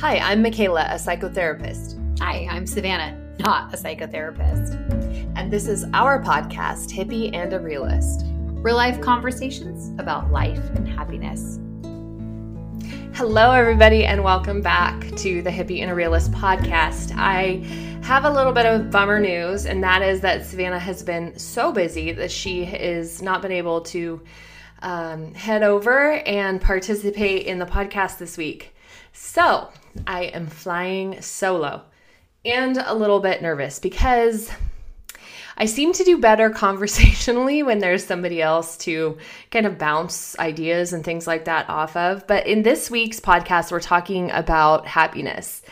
Hi, I'm Michaela, a psychotherapist. Hi, I'm Savannah, not a psychotherapist. And this is our podcast, Hippie and a Realist. Real life conversations about life and happiness. Hello, everybody, and welcome back to the Hippie and a Realist podcast. I have a little bit of bummer news, and that is that Savannah has been so busy that she has not been able to um, head over and participate in the podcast this week. So I am flying solo and a little bit nervous because I seem to do better conversationally when there's somebody else to kind of bounce ideas and things like that off of. But in this week's podcast, we're talking about happiness.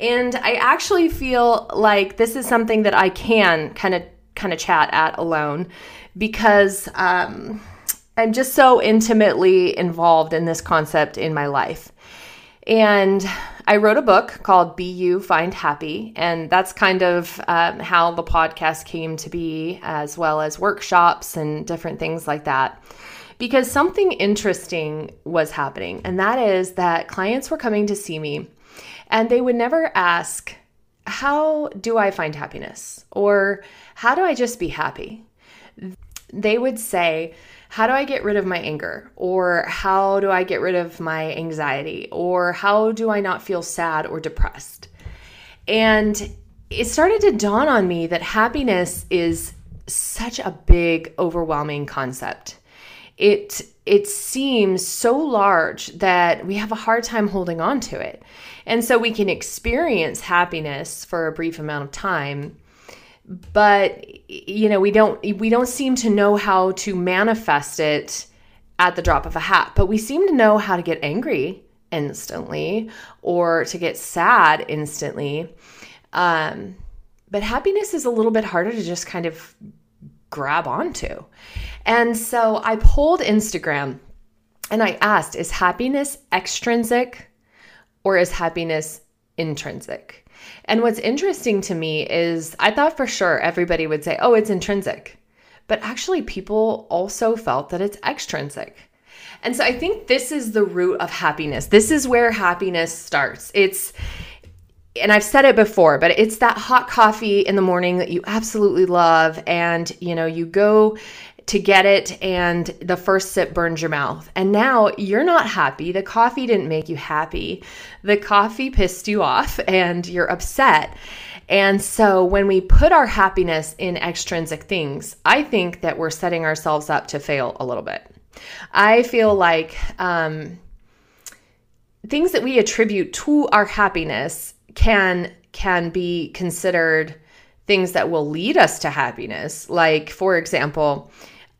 And I actually feel like this is something that I can kind of kind of chat at alone because um, I'm just so intimately involved in this concept in my life. And I wrote a book called Be You, Find Happy. And that's kind of um, how the podcast came to be, as well as workshops and different things like that. Because something interesting was happening, and that is that clients were coming to see me and they would never ask, How do I find happiness? or How do I just be happy? They would say, how do I get rid of my anger? Or how do I get rid of my anxiety? Or how do I not feel sad or depressed? And it started to dawn on me that happiness is such a big, overwhelming concept. It it seems so large that we have a hard time holding on to it. And so we can experience happiness for a brief amount of time, but you know we don't we don't seem to know how to manifest it at the drop of a hat but we seem to know how to get angry instantly or to get sad instantly. Um, but happiness is a little bit harder to just kind of grab onto. And so i pulled instagram and i asked is happiness extrinsic or is happiness intrinsic and what's interesting to me is I thought for sure everybody would say, oh, it's intrinsic. But actually, people also felt that it's extrinsic. And so I think this is the root of happiness. This is where happiness starts. It's, and I've said it before, but it's that hot coffee in the morning that you absolutely love. And, you know, you go to get it and the first sip burns your mouth. And now you're not happy. The coffee didn't make you happy. The coffee pissed you off and you're upset. And so when we put our happiness in extrinsic things, I think that we're setting ourselves up to fail a little bit. I feel like um, things that we attribute to our happiness can can be considered things that will lead us to happiness. Like, for example,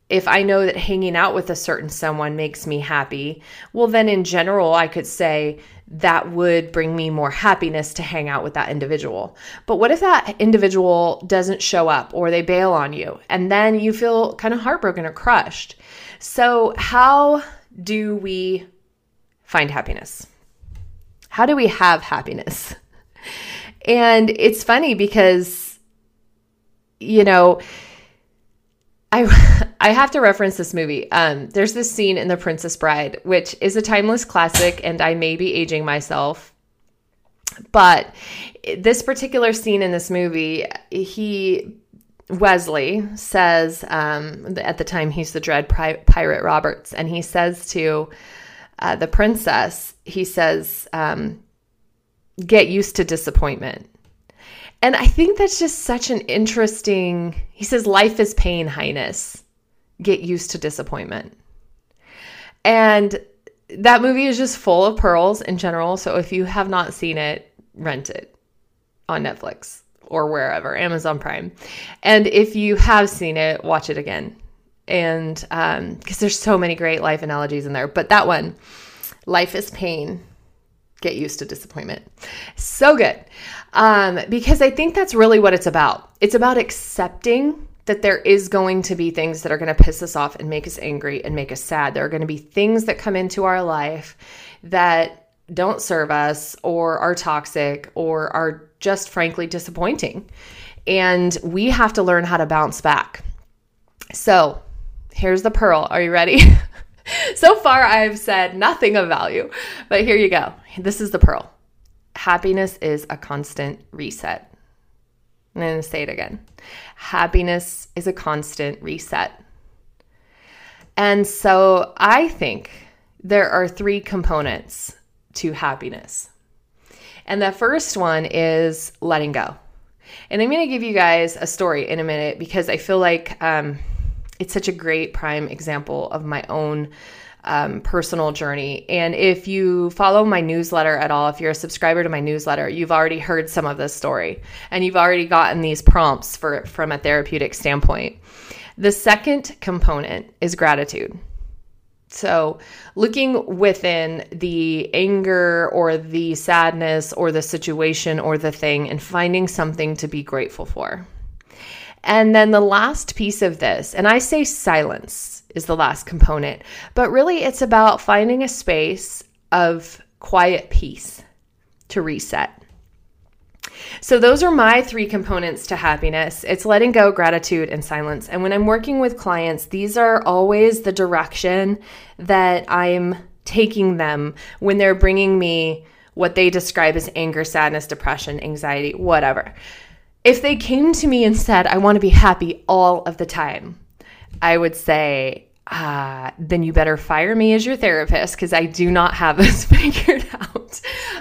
if I know that hanging out with a certain someone makes me happy, well, then in general, I could say that would bring me more happiness to hang out with that individual. But what if that individual doesn't show up or they bail on you and then you feel kind of heartbroken or crushed? So, how do we find happiness? How do we have happiness? And it's funny because, you know, I I have to reference this movie. Um, there's this scene in The Princess Bride, which is a timeless classic, and I may be aging myself, but this particular scene in this movie, he Westley says um, at the time he's the dread pirate Roberts, and he says to uh, the princess, he says, um, "Get used to disappointment." And I think that's just such an interesting. He says, Life is pain, Highness. Get used to disappointment. And that movie is just full of pearls in general. So if you have not seen it, rent it on Netflix or wherever, Amazon Prime. And if you have seen it, watch it again. And because um, there's so many great life analogies in there. But that one, life is pain, get used to disappointment. So good. Um, because I think that's really what it's about. It's about accepting that there is going to be things that are going to piss us off and make us angry and make us sad. There are going to be things that come into our life that don't serve us or are toxic or are just frankly disappointing. And we have to learn how to bounce back. So, here's the pearl. Are you ready? so far, I've said nothing of value, but here you go. This is the pearl. happiness is a constant reset. Going to say it again. Happiness is a constant reset. And so I think there are three components to happiness. And the first one is letting go. And I'm going to give you guys a story in a minute because I feel like um, it's such a great prime example of my own um, personal journey. And if you follow my newsletter at all, if you're a subscriber to my newsletter, you've already heard some of this story and you've already gotten these prompts for from a therapeutic standpoint. The second component is gratitude. So, looking within the anger or the sadness or the situation or the thing and finding something to be grateful for. And then the last piece of this, and I say silence is the last component, but really it's about finding a space of quiet peace to reset. So, those are my three components to happiness it's letting go, gratitude, and silence. And when I'm working with clients, these are always the direction that I'm taking them when they're bringing me what they describe as anger, sadness, depression, anxiety, whatever. If they came to me and said, I want to be happy all of the time, I would say, uh, then you better fire me as your therapist because I do not have this figured out.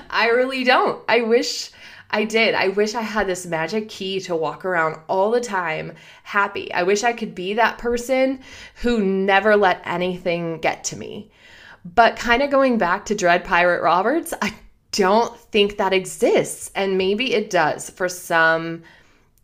I really don't. I wish I did. I wish I had this magic key to walk around all the time happy. I wish I could be that person who never let anything get to me. But kind of going back to Dread Pirate Roberts, I don't think that exists. And maybe it does for some,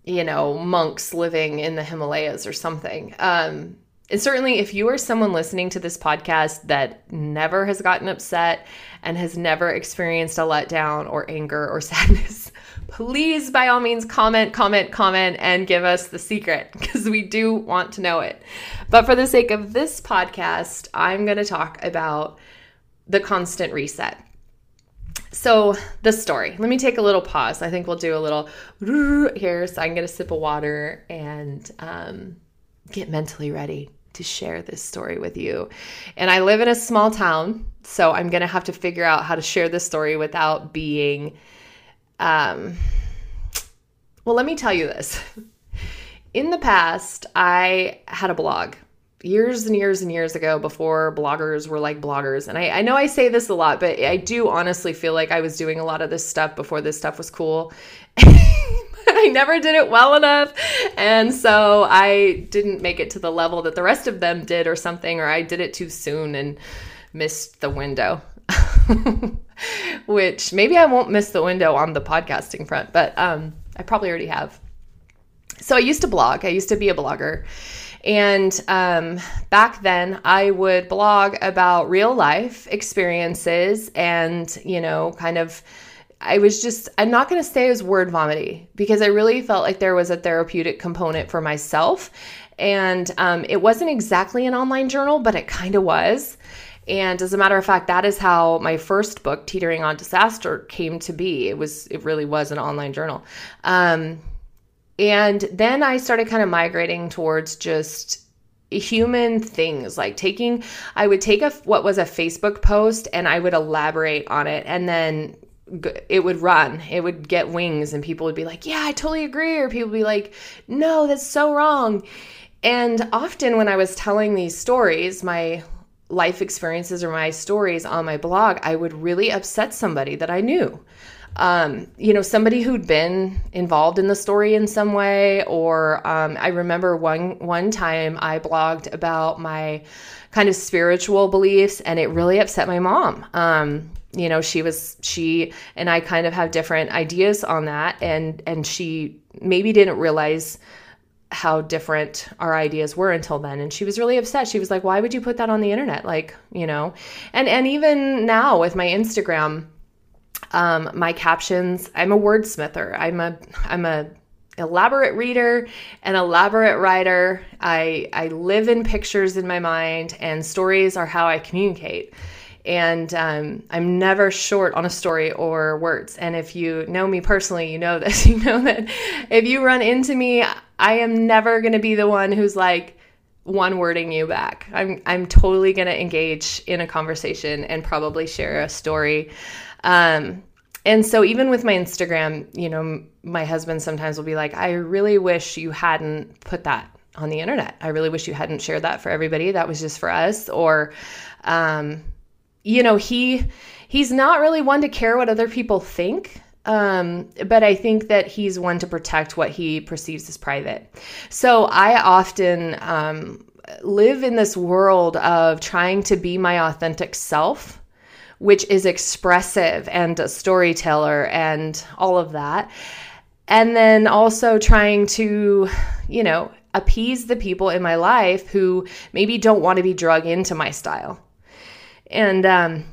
you know, monks living in the Himalayas or something. Um, and certainly, if you are someone listening to this podcast that never has gotten upset and has never experienced a letdown or anger or sadness, please, by all means, comment, comment, comment, and give us the secret because we do want to know it. But for the sake of this podcast, I'm going to talk about the constant reset. So, the story. Let me take a little pause. I think we'll do a little here. So, I can get a sip of water and um, get mentally ready to share this story with you. And I live in a small town, so I'm going to have to figure out how to share this story without being um well, let me tell you this. In the past, I had a blog years and years and years ago before bloggers were like bloggers. And I, I, know I say this a lot, but I do honestly feel like I was doing a lot of this stuff before this stuff was cool. I never did it well enough. And so I didn't make it to the level that the rest of them did or something, or I did it too soon and missed the window. Which maybe I won't miss the window on the podcasting front, but um, I probably already have. So I used to blog, I used to be a blogger. And um, back then, I would blog about real life experiences and, you know, kind of I was just, I'm not going to say it was word vomity because I really felt like there was a therapeutic component for myself. And um, it wasn't exactly an online journal, but it kind of was. And as a matter of fact, that is how my first book, Teetering on Disaster, came to be. It was, it really was an online journal. Um, and then I started kind of migrating towards just human things like taking i would take a what was a facebook post and i would elaborate on it and then it would run. It would get wings and people would be like yeah i totally agree. Or people would be like no that's so wrong. And often when i was telling these stories my life experiences or my stories on my blog i would really upset somebody that i knew um, you know somebody who'd been involved in the story in some way or um, i remember one one time i blogged about my kind of spiritual beliefs and it really upset my mom. Um, you know she was she and i kind of have different ideas on that and and she maybe didn't realize how different our ideas were until then and she was really upset. She was like why would you put that on the internet? Like you know? And and even now with my instagram um my captions i'm a wordsmither i'm a i'm a elaborate reader an elaborate writer i i live in pictures in my mind and stories are how i communicate and um, I'm never short on a story or words. And if you know me personally, you know this. You know that if you run into me, I am never going to be the one who's like one wording you back. I'm I'm totally going to engage in a conversation and probably share a story. Um, And so even with my Instagram, you know, my husband sometimes will be like, I really wish you hadn't put that on the internet. I really wish you hadn't shared that for everybody. That was just for us. Or, um, you know, he he's not really one to care what other people think. Um, but I think that he's one to protect what he perceives as private. So I often um, live in this world of trying to be my authentic self which is expressive and a storyteller and all of that. And then also trying to, you know, appease the people in my life who maybe don't want to be drug into my style. And um,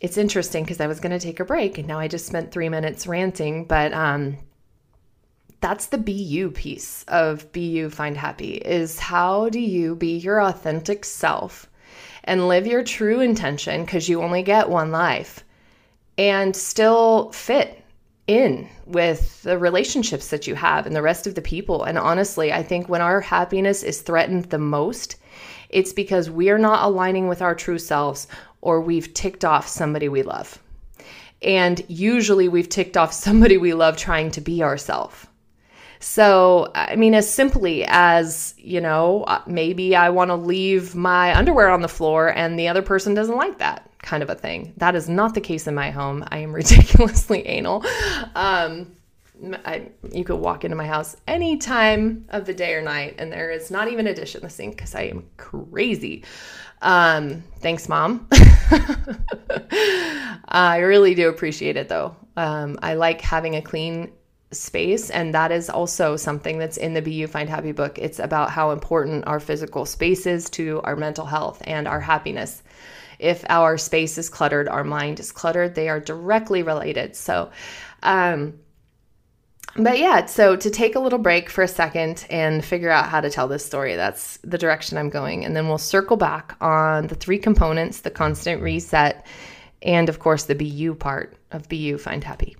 it's interesting because I was going to take a break and now I just spent three minutes ranting, but um, that's the you piece of you find happy is how do you be your authentic self and live your true intention because you only get one life and still fit in with the relationships that you have and the rest of the people. And honestly, I think when our happiness is threatened the most, it's because we are not aligning with our true selves or we've ticked off somebody we love. And usually we've ticked off somebody we love trying to be ourselves. So, I mean, as simply as, you know, uh, maybe I want to leave my underwear on the floor and the other person doesn't like that kind of a thing. That is not the case in my home. I am ridiculously anal. Um, I, you could walk into my house any time of the day or night, and there is not even a dish in the sink because I am crazy. Um, thanks, mom. I really do appreciate it though. Um, I like having a clean space and that is also something that's in the Be You find happy book. It's about how important our physical space is to our mental health and our happiness. If our space is cluttered our mind is cluttered they are directly related. So um but yeah so to take a little break for a second and figure out how to tell this story that's the direction i'm going. And then we'll circle back on the three components the constant reset and of course the Be You part of Be You find happy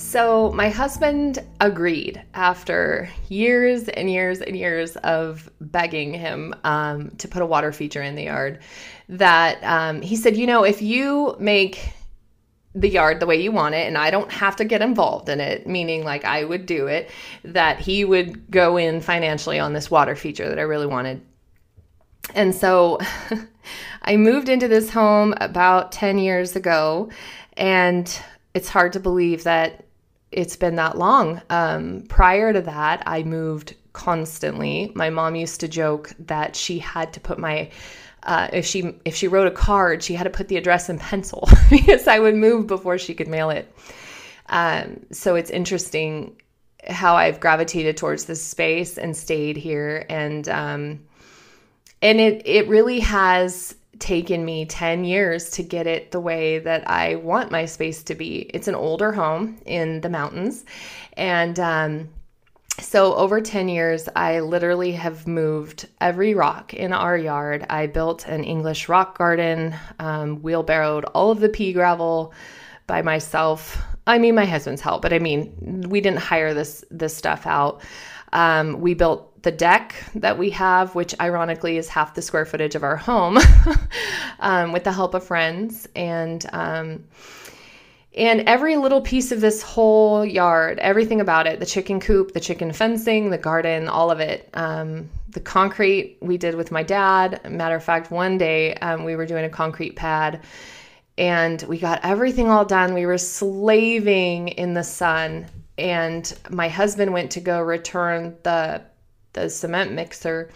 So, my husband agreed after years and years and years of begging him um, to put a water feature in the yard that um, he said, You know, if you make the yard the way you want it and I don't have to get involved in it, meaning like I would do it, that he would go in financially on this water feature that I really wanted. And so I moved into this home about 10 years ago, and it's hard to believe that it's been that long. Um, prior to that, I moved constantly. My mom used to joke that she had to put my uh, if she if she wrote a card, she had to put the address in pencil because I would move before she could mail it. Um, so it's interesting how I've gravitated towards this space and stayed here, and um, and it it really has taken me 10 years to get it the way that I want my space to be. It's an older home in the mountains. And um, so, over 10 years, I literally have moved every rock in our yard. I built an English rock garden, um, wheelbarrowed all of the pea gravel by myself. I mean, my husband's help, but I mean, we didn't hire this this stuff out. Um, we built the deck that we have, which ironically is half the square footage of our home, um, with the help of friends. And um, and every little piece of this whole yard, everything about it the chicken coop, the chicken fencing, the garden, all of it. Um, the concrete we did with my dad. Matter of fact, one day um, we were doing a concrete pad and we got everything all done. We were slaving in the sun. And my husband went to go return the the cement mixer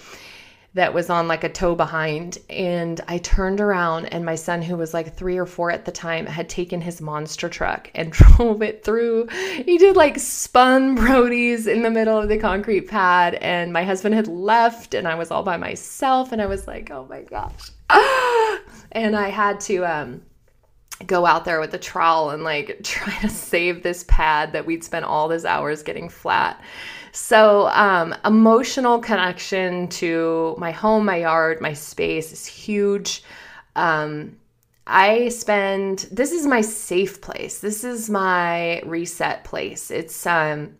that was on like a tow behind. And I turned around, and my son, who was like three or four at the time, had taken his monster truck and drove it through. He did like spun Brodies in the middle of the concrete pad. And my husband had left, and I was all by myself. And I was like, oh my gosh. and I had to, um, go out there with a trowel and like try to save this pad that we'd spent all these hours getting flat. So, um, emotional connection to my home, my yard, my space is huge. Um, I spend this is my safe place. This is my reset place. It's um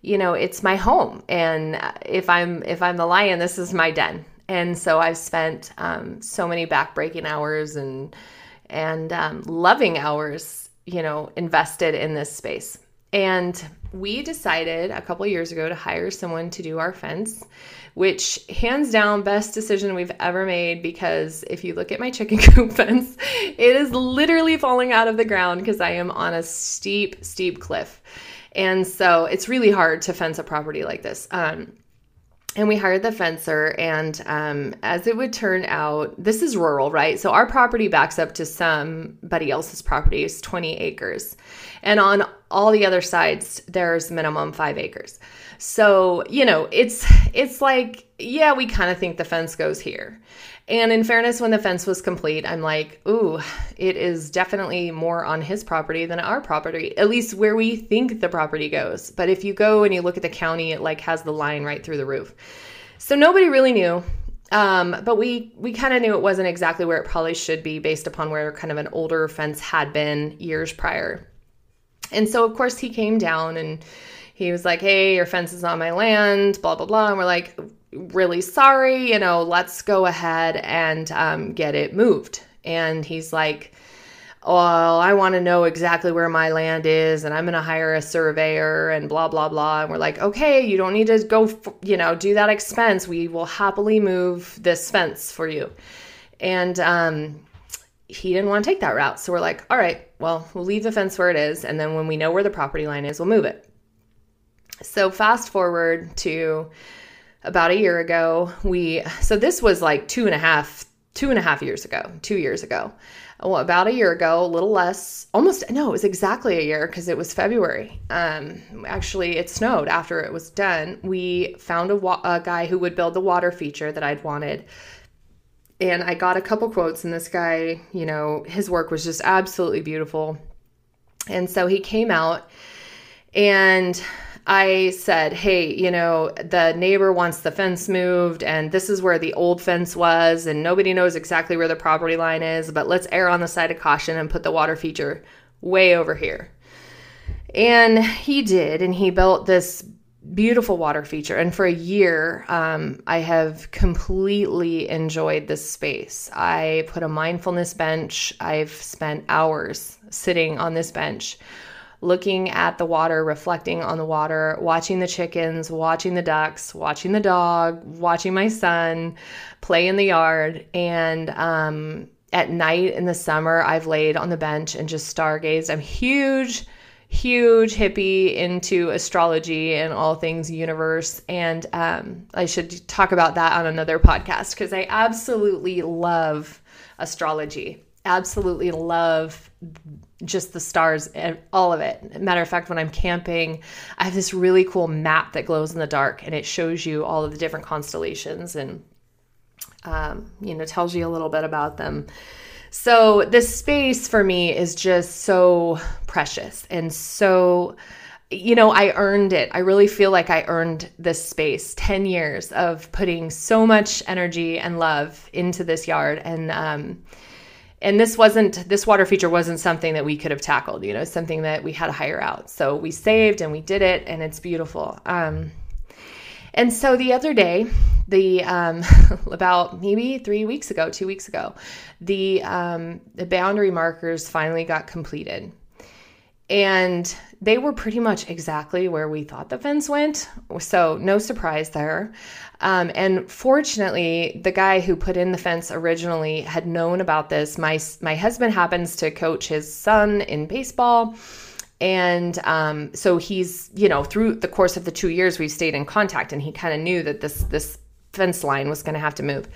you know, it's my home and if I'm if I'm the lion, this is my den. And so I've spent um, so many backbreaking hours and and um, loving hours, you know, invested in this space. And we decided a couple years ago to hire someone to do our fence, which hands down best decision we've ever made because if you look at my chicken coop fence, it is literally falling out of the ground because I am on a steep, steep cliff. And so it's really hard to fence a property like this. Um, and we hired the fencer and um, as it would turn out this is rural right? So our property backs up to somebody else's property. It's 20 acres. And on all the other sides there's minimum five acres. So you know it's it's like yeah we kind of think the fence goes here and in fairness, when the fence was complete, I'm like, ooh, it is definitely more on his property than our property, at least where we think the property goes. But if you go and you look at the county, it like has the line right through the roof. So nobody really knew. Um, but we we kind of knew it wasn't exactly where it probably should be based upon where kind of an older fence had been years prior. And so of course he came down and he was like, "Hey, your fence is on my land," blah blah blah. And we're like, really sorry, you know, let's go ahead and um, get it moved. And he's like, well, I want to know exactly where my land is, and I'm going to hire a surveyor, and blah, blah, blah. And we're like, okay, you don't need to go, you know, do that expense. We will happily move this fence for you. And um, he didn't want to take that route. So we're like, all right, well, we'll leave the fence where it is. And then when we know where the property line is, we'll move it. So fast forward to about a year ago. We so this was like two and a half two and a half years ago, two years ago. Well, about a year ago, a little less, almost no, it was exactly a year because it was February. Um, actually, it snowed after it was done. We found a, wa- a guy who would build the water feature that I'd wanted. And I got a couple quotes, and this guy, you know, his work was just absolutely beautiful. And so he came out and I said, hey, you know, the neighbor wants the fence moved, and this is where the old fence was, and nobody knows exactly where the property line is, but let's err on the side of caution and put the water feature way over here. And he did, and he built this beautiful water feature. And for a year, um, I have completely enjoyed this space. I put a mindfulness bench, I've spent hours sitting on this bench looking at the water, reflecting on the water, watching the chickens, watching the ducks, watching the dog, watching my son play in the yard. And um, at night in the summer, I've laid on the bench and just stargazed. I'm huge huge hippie into astrology and all things universe. And um, I should talk about that on another podcast because I absolutely love astrology. Absolutely love just the stars and all of it. Matter of fact, when I'm camping, I have this really cool map that glows in the dark and it shows you all of the different constellations and um, you know tells you a little bit about them. So this space for me is just so precious and so you know, I earned it. I really feel like I earned this space 10 years of putting so much energy and love into this yard. And um, and this wasn't this water feature wasn't something that we could have tackled you know something that we had to hire out. So we saved and we did it and it's beautiful. Um, and so the other day the um, about maybe three weeks ago two weeks ago the um, the boundary markers finally got completed and they were pretty much exactly where we thought the fence went so no surprise there um, and fortunately, the guy who put in the fence originally had known about this. My my husband happens to coach his son in baseball, and um, so he's you know through the course of the two years we've stayed in contact, and he kind of knew that this this fence line was going to have to move,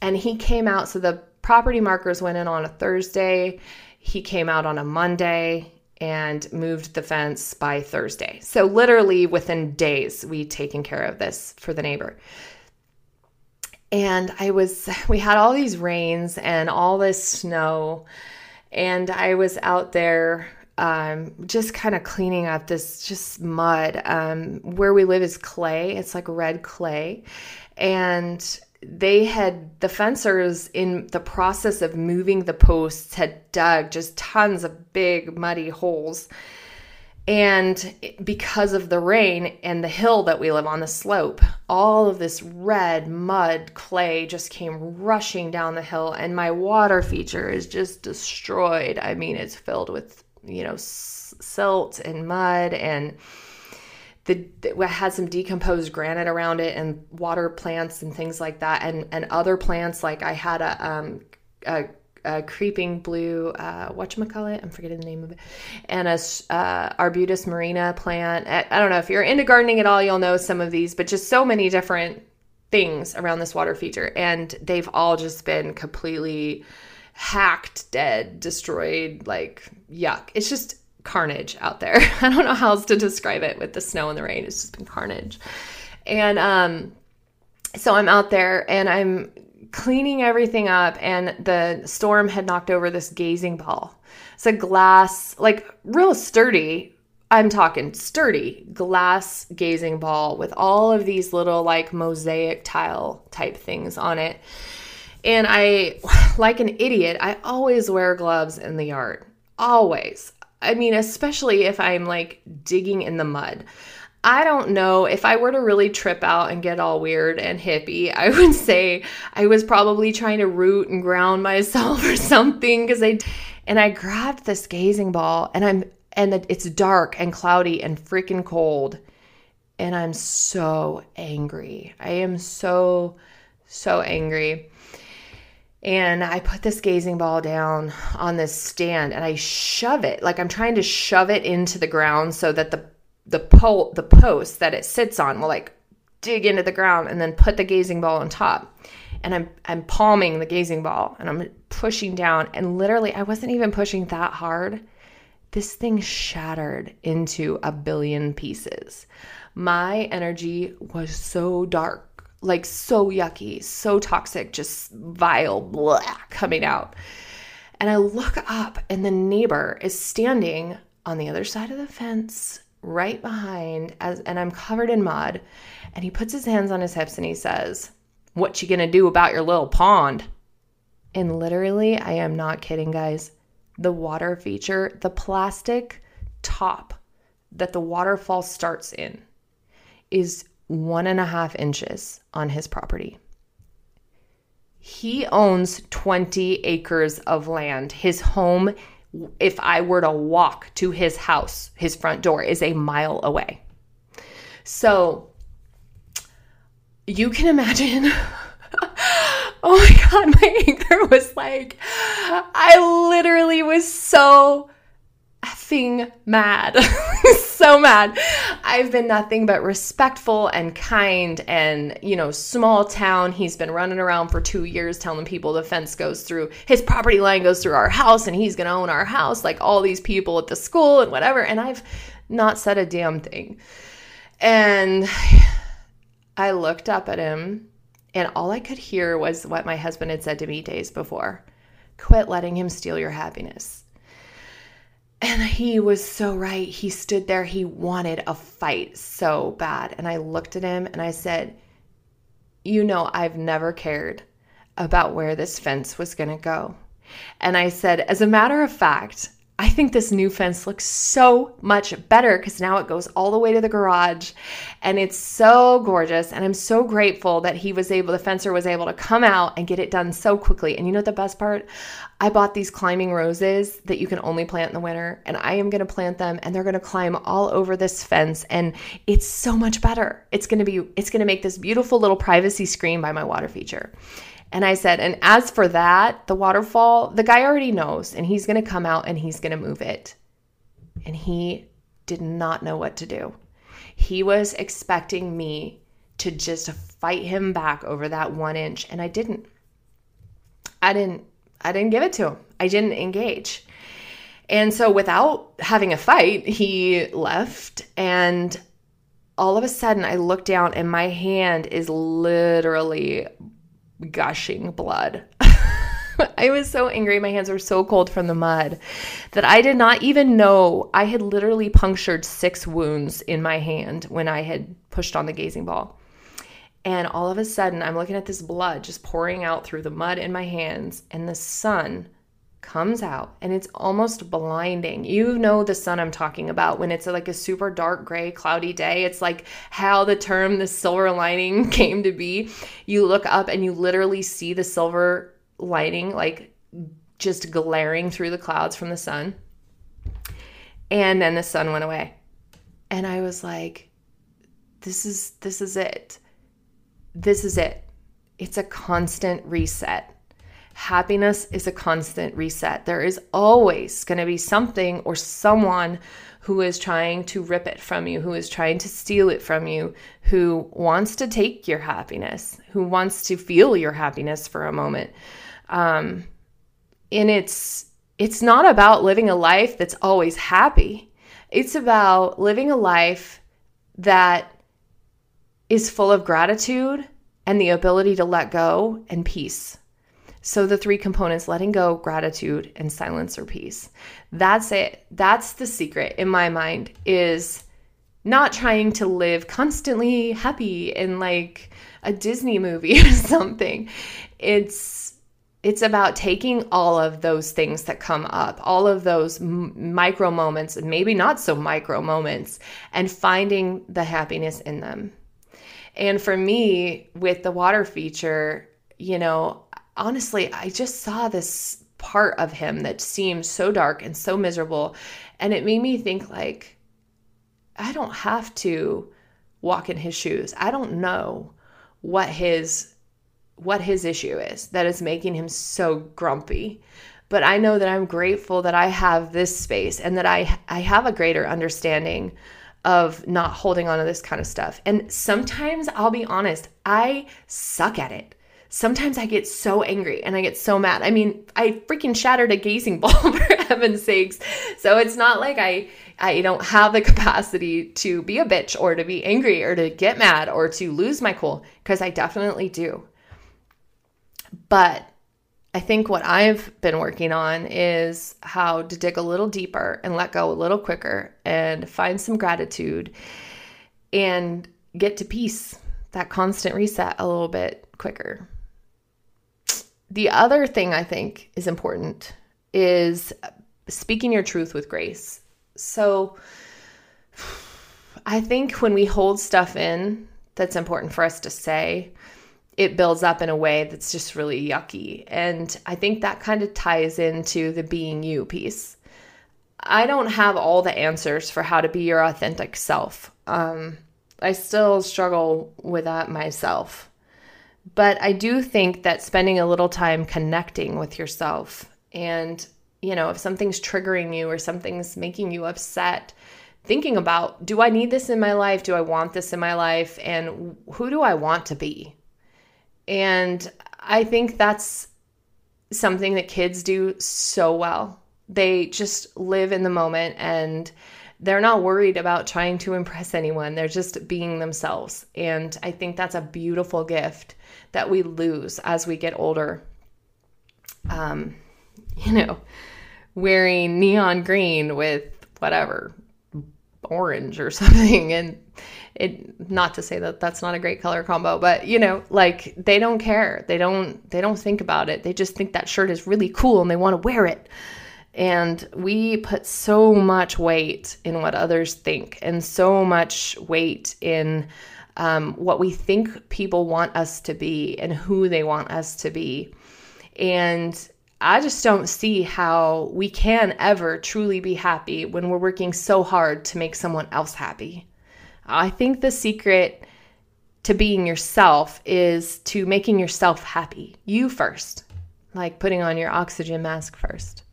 and he came out. So the property markers went in on a Thursday. He came out on a Monday and moved the fence by Thursday. So, literally within days, we'd taken care of this for the neighbor. And I was, we had all these rains and all this snow, and I was out there um, just kind of cleaning up this just mud. Um, where we live is clay, it's like red clay. And they had the fencers in the process of moving the posts had dug just tons of big muddy holes and because of the rain and the hill that we live on, the slope, all of this red mud clay just came rushing down the hill, and my water feature is just destroyed. I mean, it's filled with, you know, silt and mud, and the had some decomposed granite around it, and water plants and things like that, and and other plants like I had a um a a creeping blue, uh, whatchamacallit, I'm forgetting the name of it, and a uh, Arbutus marina plant. I, I don't know if you're into gardening at all, you'll know some of these, but just so many different things around this water feature. And they've all just been completely hacked, dead, destroyed, like yuck. It's just carnage out there. I don't know how else to describe it with the snow and the rain. It's just been carnage. And um, so I'm out there and I'm cleaning everything up, and the storm had knocked over this gazing ball. It's a glass, like real sturdy. I'm talking sturdy glass gazing ball with all of these little like mosaic tile type things on it. And I, like an idiot, I always wear gloves in the yard. Always. I mean, especially if I'm like digging in the mud. I don't know if I were to really trip out and get all weird and hippie, I would say I was probably trying to root and ground myself or something because I and I grabbed this gazing ball and I'm and it's dark and cloudy and freaking cold and I'm so angry. I am so so angry. And I put this gazing ball down on this stand and I shove it like I'm trying to shove it into the ground so that the the pole the post that it sits on will like dig into the ground and then put the gazing ball on top and I'm I'm palming the gazing ball and I'm pushing down and literally I wasn't even pushing that hard. This thing shattered into a billion pieces. My energy was so dark, like so yucky, so toxic, just vile blah coming out. And I look up and the neighbor is standing on the other side of the fence right behind as and I'm covered in mud and he puts his hands on his hips and he says, "What you to do about your little pond?" And literally, I am not kidding, guys. The water feature, the plastic top that the waterfall starts in, is one and a half inches on his property. He owns 20 acres of land. His home if I were to walk to his house, his front door is a mile away. So you can imagine. oh my God, my anger was like, I literally was so effing mad. so mad. I've been nothing but respectful and kind and, you know, small town. He's been running around for two years telling people the fence goes through his property line goes through our house and he's going to own our house, like all these people at the school and whatever. And I've not said a damn thing. And I looked up at him and all I could hear was what my husband had said to me days before quit letting him steal your happiness. And he was so right. He stood there. He wanted a fight so bad. And I looked at him and I said, You know, I've never cared about where this fence was going to go. And I said, As a matter of fact, I think this new fence looks so much better because now it goes all the way to the garage and it's so gorgeous. And I'm so grateful that he was able, the fencer was able to come out and get it done so quickly. And you know the best part? I bought these climbing roses that you can only plant in the winter, and I am going to plant them and they're going to climb all over this fence. And it's so much better. It's going to be, it's going to make this beautiful little privacy screen by my water feature. And I said, and as for that, the waterfall, the guy already knows, and he's going to come out and he's going to move it. And he did not know what to do. He was expecting me to just fight him back over that one inch, and I didn't. I didn't. I didn't give it to him. I didn't engage. And so, without having a fight, he left. And all of a sudden, I look down, and my hand is literally gushing blood. I was so angry. My hands were so cold from the mud that I did not even know I had literally punctured six wounds in my hand when I had pushed on the gazing ball. And all of a sudden, I'm looking at this blood just pouring out through the mud in my hands, and the sun comes out and it's almost blinding. You know the sun I'm talking about when it's like a super dark gray cloudy day. It's like how the term the silver lining came to be. You look up and you literally see the silver lining like just glaring through the clouds from the sun. And then the sun went away. And I was like this is this is it. This is it. It's a constant reset Happiness is a constant reset. There is always going to be something or someone who is trying to rip it from you, who is trying to steal it from you, who wants to take your happiness, who wants to feel your happiness for a moment. Um, and it's it's not about living a life that's always happy. It's about living a life that is full of gratitude and the ability to let go and peace. So the three components letting go, gratitude, and silence or peace. That's it. That's the secret in my mind is not trying to live constantly happy in like a Disney movie or something. It's it's about taking all of those things that come up, all of those m- micro moments maybe not so micro moments and finding the happiness in them. And for me with the water feature, you know, honestly, I just saw this part of him that seemed so dark and so miserable. And it made me think, like, I don't have to walk in his shoes. I don't know what his what his issue is that is making him so grumpy but i know that i'm grateful that i have this space and that i i have a greater understanding of not holding on to this kind of stuff and sometimes i'll be honest i suck at it sometimes I get so angry and I get so mad. I mean, I freaking shattered a gazing ball for heaven's sakes. So it's not like I I don't have the capacity to be a bitch or to be angry or to get mad or to lose my cool because I definitely do. But I think what I've been working on is how to dig a little deeper and let go a little quicker and find some gratitude and get to peace, that constant reset a little bit quicker the other thing I think is important is speaking your truth with grace. So I think when we hold stuff in that's important for us to say, it builds up in a way that's just really yucky. And I think that kind of ties into the being you piece. I don't have all the answers for how to be your authentic self. Um, I still struggle with that myself. But I do think that spending a little time connecting with yourself and, you know, if something's triggering you or something's making you upset, thinking about do I need this in my life? Do I want this in my life? And who do I want to be? And I think that's something that kids do so well. They just live in the moment and they're not worried about trying to impress anyone. They're just being themselves. And I think that's a beautiful gift that we lose as we get older. Um, you know, wearing neon green with whatever orange or something. And it not to say that that's not a great color combo but you know like they don't care. They don't they don't think about it. They just think that shirt is really cool and they want to wear it. And we put so much weight in what others think and so much weight in um, what we think people want us to be and who they want us to be. And I just don't see how we can ever truly be happy when we're working so hard to make someone else happy. I think the secret to being yourself is to making yourself happy. You first, like putting on your oxygen mask first.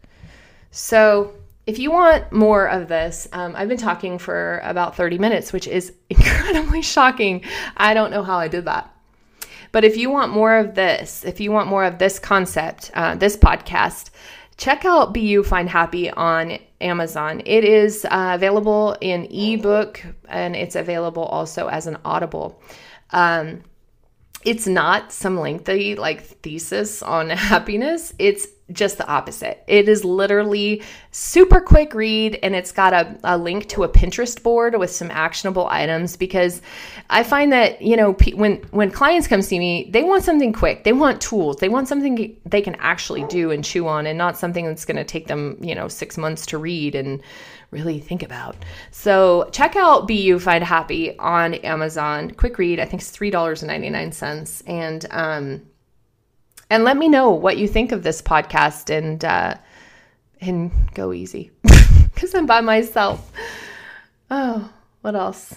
So, if you want more of this, um, I've been talking for about 30 minutes, which is incredibly shocking. I don't know how I did that. But if you want more of this, if you want more of this concept, uh, this podcast, check out Be You Find Happy on Amazon. It is uh, available in ebook and it's available also as an audible. Um, it's not some lengthy like thesis on happiness. It's just the opposite. It is literally super quick read and it's got a, a link to a Pinterest board with some actionable items because I find that, you know, when when clients come see me, they want something quick. They want tools. They want something they can actually do and chew on and not something that's going to take them, you know, 6 months to read and really think about. So check out Be You Find Happy on Amazon. Quick read. I think it's $3.99 and um and let me know what you think of this podcast and uh, and go easy because I'm by myself. Oh, what else?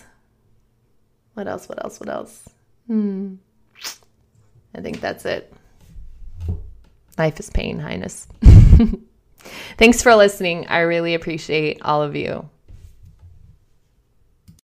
What else? What else? What else? Hmm. I think that's it. Life is pain, Highness. Thanks for listening. I really appreciate all of you.